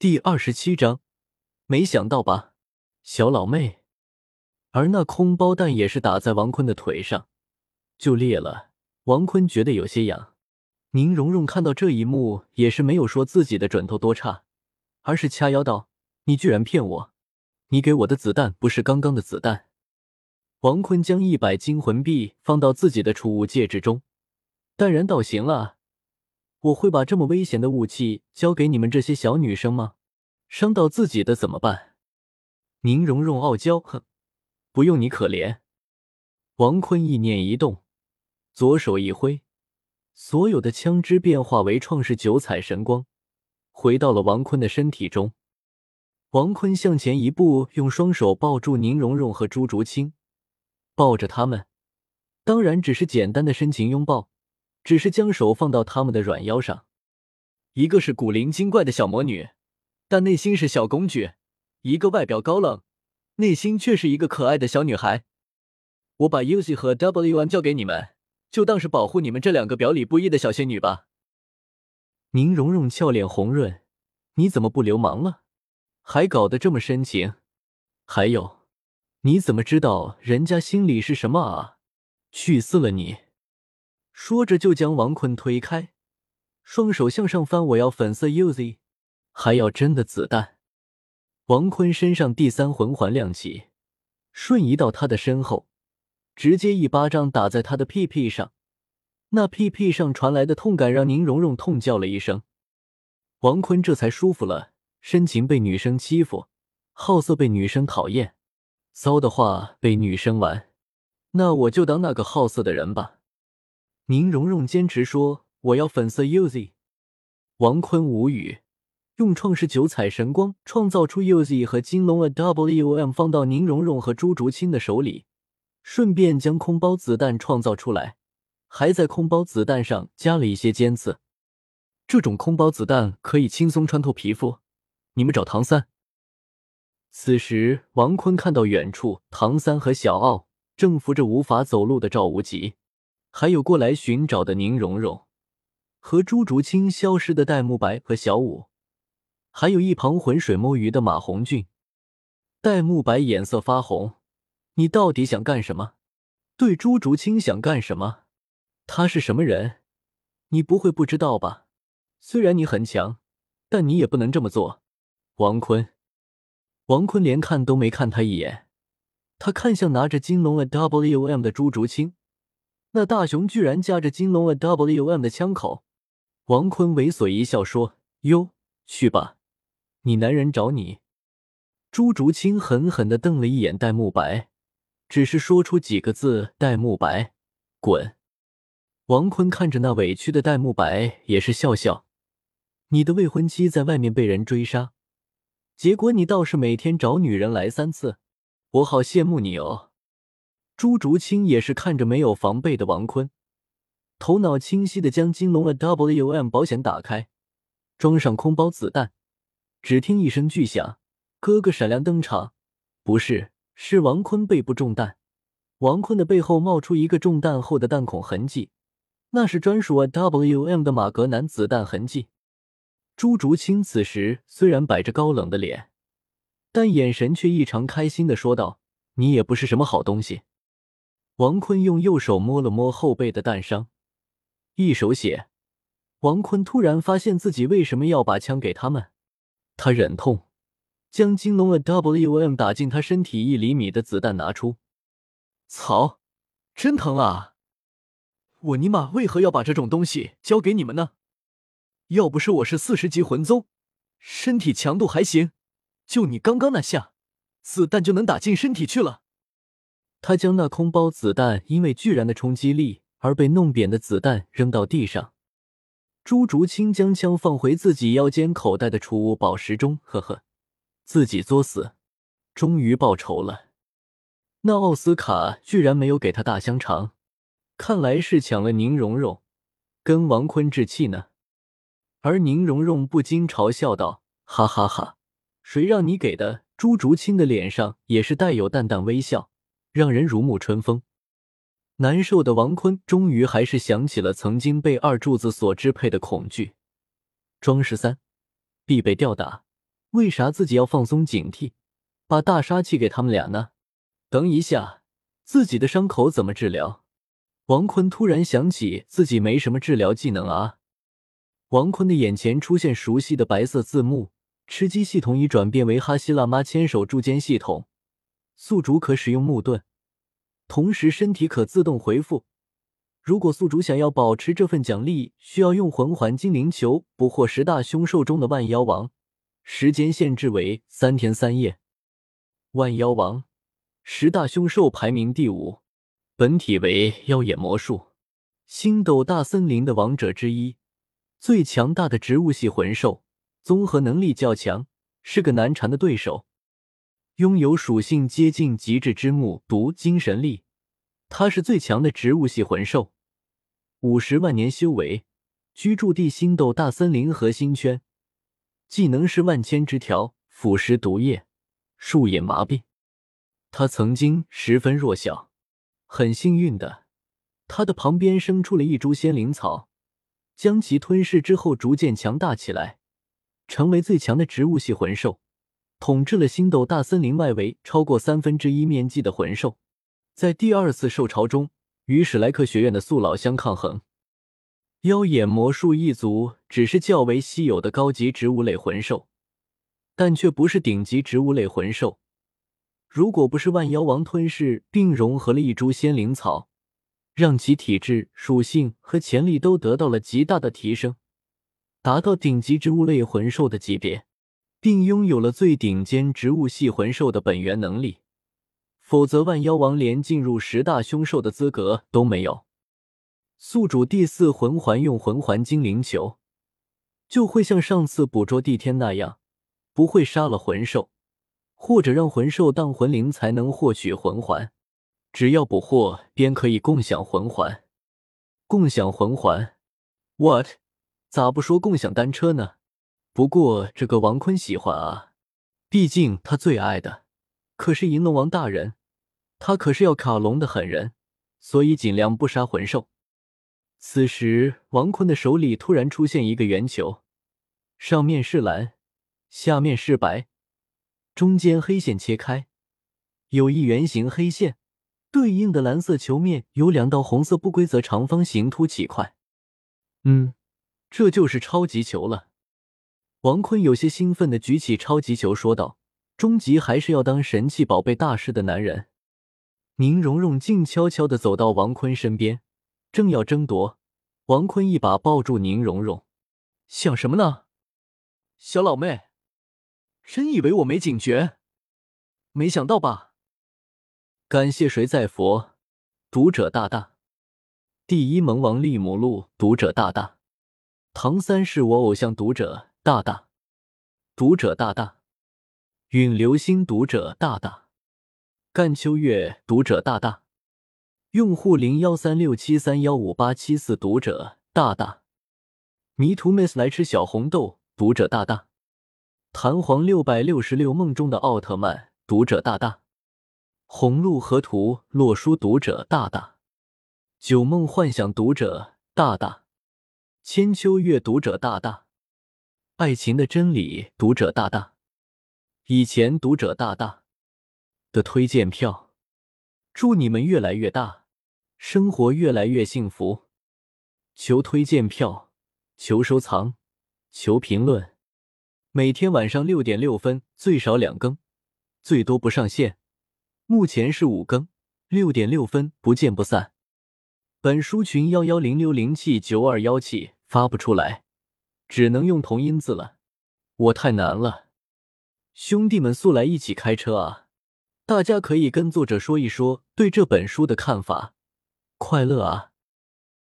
第二十七章，没想到吧，小老妹。而那空包弹也是打在王坤的腿上，就裂了。王坤觉得有些痒。宁荣荣看到这一幕，也是没有说自己的准头多差，而是掐腰道：“你居然骗我！你给我的子弹不是刚刚的子弹。”王坤将一百金魂币放到自己的储物戒指中，淡然道：“行了。”我会把这么危险的武器交给你们这些小女生吗？伤到自己的怎么办？宁荣荣傲娇，哼，不用你可怜。王坤意念一动，左手一挥，所有的枪支变化为创世九彩神光，回到了王坤的身体中。王坤向前一步，用双手抱住宁荣荣和朱竹清，抱着他们，当然只是简单的深情拥抱。只是将手放到他们的软腰上，一个是古灵精怪的小魔女，但内心是小公举；一个外表高冷，内心却是一个可爱的小女孩。我把 u z i 和 W M 交给你们，就当是保护你们这两个表里不一的小仙女吧。宁荣荣俏脸红润，你怎么不流氓了？还搞得这么深情？还有，你怎么知道人家心里是什么啊？去死了你！说着，就将王坤推开，双手向上翻。我要粉色 UZ，还要真的子弹。王坤身上第三魂环亮起，瞬移到他的身后，直接一巴掌打在他的屁屁上。那屁屁上传来的痛感让宁荣荣痛叫了一声。王坤这才舒服了。深情被女生欺负，好色被女生讨厌，骚的话被女生玩，那我就当那个好色的人吧。宁荣荣坚持说：“我要粉色 UZ。”王坤无语，用创世九彩神光创造出 UZ 和金龙 AWM，放到宁荣荣和朱竹清的手里，顺便将空包子弹创造出来，还在空包子弹上加了一些尖刺。这种空包子弹可以轻松穿透皮肤。你们找唐三。此时，王坤看到远处唐三和小奥正扶着无法走路的赵无极。还有过来寻找的宁荣荣，和朱竹清消失的戴沐白和小舞，还有一旁浑水摸鱼的马红俊。戴沐白眼色发红，你到底想干什么？对朱竹清想干什么？他是什么人？你不会不知道吧？虽然你很强，但你也不能这么做。王坤，王坤连看都没看他一眼，他看向拿着金龙 A W M 的朱竹清。那大熊居然夹着金龙 A W M 的枪口，王坤猥琐一笑说：“哟，去吧，你男人找你。”朱竹清狠狠的瞪了一眼戴沐白，只是说出几个字：“戴沐白，滚！”王坤看着那委屈的戴沐白，也是笑笑：“你的未婚妻在外面被人追杀，结果你倒是每天找女人来三次，我好羡慕你哦。”朱竹清也是看着没有防备的王坤，头脑清晰的将金龙的 W M 保险打开，装上空包子弹。只听一声巨响，哥哥闪亮登场。不是，是王坤背部中弹。王坤的背后冒出一个中弹后的弹孔痕迹，那是专属 W M 的马格南子弹痕迹。朱竹清此时虽然摆着高冷的脸，但眼神却异常开心的说道：“你也不是什么好东西。”王坤用右手摸了摸后背的弹伤，一手血。王坤突然发现自己为什么要把枪给他们？他忍痛将金龙的 W M 打进他身体一厘米的子弹拿出。操，真疼啊！我尼玛为何要把这种东西交给你们呢？要不是我是四十级魂宗，身体强度还行，就你刚刚那下，子弹就能打进身体去了。他将那空包子弹因为巨然的冲击力而被弄扁的子弹扔到地上。朱竹清将枪放回自己腰间口袋的储物宝石中，呵呵，自己作死，终于报仇了。那奥斯卡居然没有给他大香肠，看来是抢了宁荣荣跟王坤置气呢。而宁荣荣不禁嘲笑道：“哈哈哈，谁让你给的？”朱竹清的脸上也是带有淡淡微笑。让人如沐春风。难受的王坤终于还是想起了曾经被二柱子所支配的恐惧。庄十三必被吊打，为啥自己要放松警惕，把大杀器给他们俩呢？等一下，自己的伤口怎么治疗？王坤突然想起自己没什么治疗技能啊！王坤的眼前出现熟悉的白色字幕，吃鸡系统已转变为哈希辣妈牵手铸剑系统，宿主可使用木盾，同时身体可自动回复。如果宿主想要保持这份奖励，需要用魂环精灵球捕获十大凶兽中的万妖王，时间限制为三天三夜。万妖王，十大凶兽排名第五。本体为妖眼魔术，星斗大森林的王者之一，最强大的植物系魂兽，综合能力较强，是个难缠的对手。拥有属性接近极致之木毒精神力，它是最强的植物系魂兽。五十万年修为，居住地星斗大森林核心圈，技能是万千枝条腐蚀毒液，树叶麻痹。他曾经十分弱小。很幸运的，他的旁边生出了一株仙灵草，将其吞噬之后，逐渐强大起来，成为最强的植物系魂兽，统治了星斗大森林外围超过三分之一面积的魂兽。在第二次兽潮中，与史莱克学院的宿老相抗衡。妖眼魔术一族只是较为稀有的高级植物类魂兽，但却不是顶级植物类魂兽。如果不是万妖王吞噬并融合了一株仙灵草，让其体质、属性和潜力都得到了极大的提升，达到顶级植物类魂兽的级别，并拥有了最顶尖植物系魂兽的本源能力，否则万妖王连进入十大凶兽的资格都没有。宿主第四魂环用魂环精灵球，就会像上次捕捉地天那样，不会杀了魂兽。或者让魂兽当魂灵才能获取魂环，只要捕获便可以共享魂环。共享魂环？What？咋不说共享单车呢？不过这个王坤喜欢啊，毕竟他最爱的可是银龙王大人，他可是要卡龙的狠人，所以尽量不杀魂兽。此时，王坤的手里突然出现一个圆球，上面是蓝，下面是白。中间黑线切开，有一圆形黑线，对应的蓝色球面有两道红色不规则长方形凸起块。嗯，这就是超级球了。王坤有些兴奋的举起超级球，说道：“终极还是要当神器宝贝大师的男人。”宁荣荣静悄悄的走到王坤身边，正要争夺，王坤一把抱住宁荣荣：“想什么呢，小老妹？”真以为我没警觉？没想到吧？感谢谁在佛？读者大大，第一萌王利姆路读者大大，唐三是我偶像读者大大，读者大大，陨流星读者大大，干秋月读者大大，用户零幺三六七三幺五八七四读者大大，迷途 miss 来吃小红豆读者大大。弹簧六百六十六梦中的奥特曼读者大大，红鹿河图洛书读者大大，九梦幻想读者大大，千秋月读者大大，爱情的真理读者大大，以前读者大大的推荐票，祝你们越来越大，生活越来越幸福。求推荐票，求收藏，求评论。每天晚上六点六分，最少两更，最多不上线。目前是五更，六点六分不见不散。本书群幺幺零六零七九二幺七发不出来，只能用同音字了。我太难了，兄弟们速来一起开车啊！大家可以跟作者说一说对这本书的看法。快乐啊！